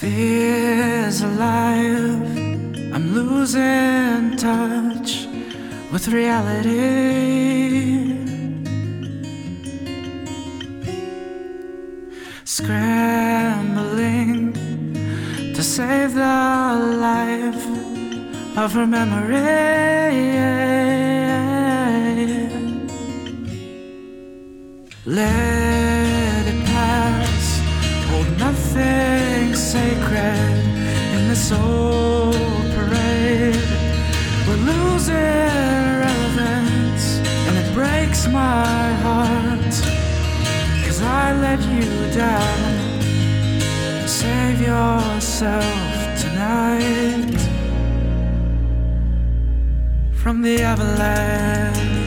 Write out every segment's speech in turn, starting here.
Fear's alive. I'm losing touch with reality. Scrambling to save the life of her memory. Let old parade. We're losing relevance, and it breaks my heart. Cause I let you down. Save yourself tonight from the avalanche.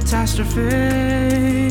Catastrophe.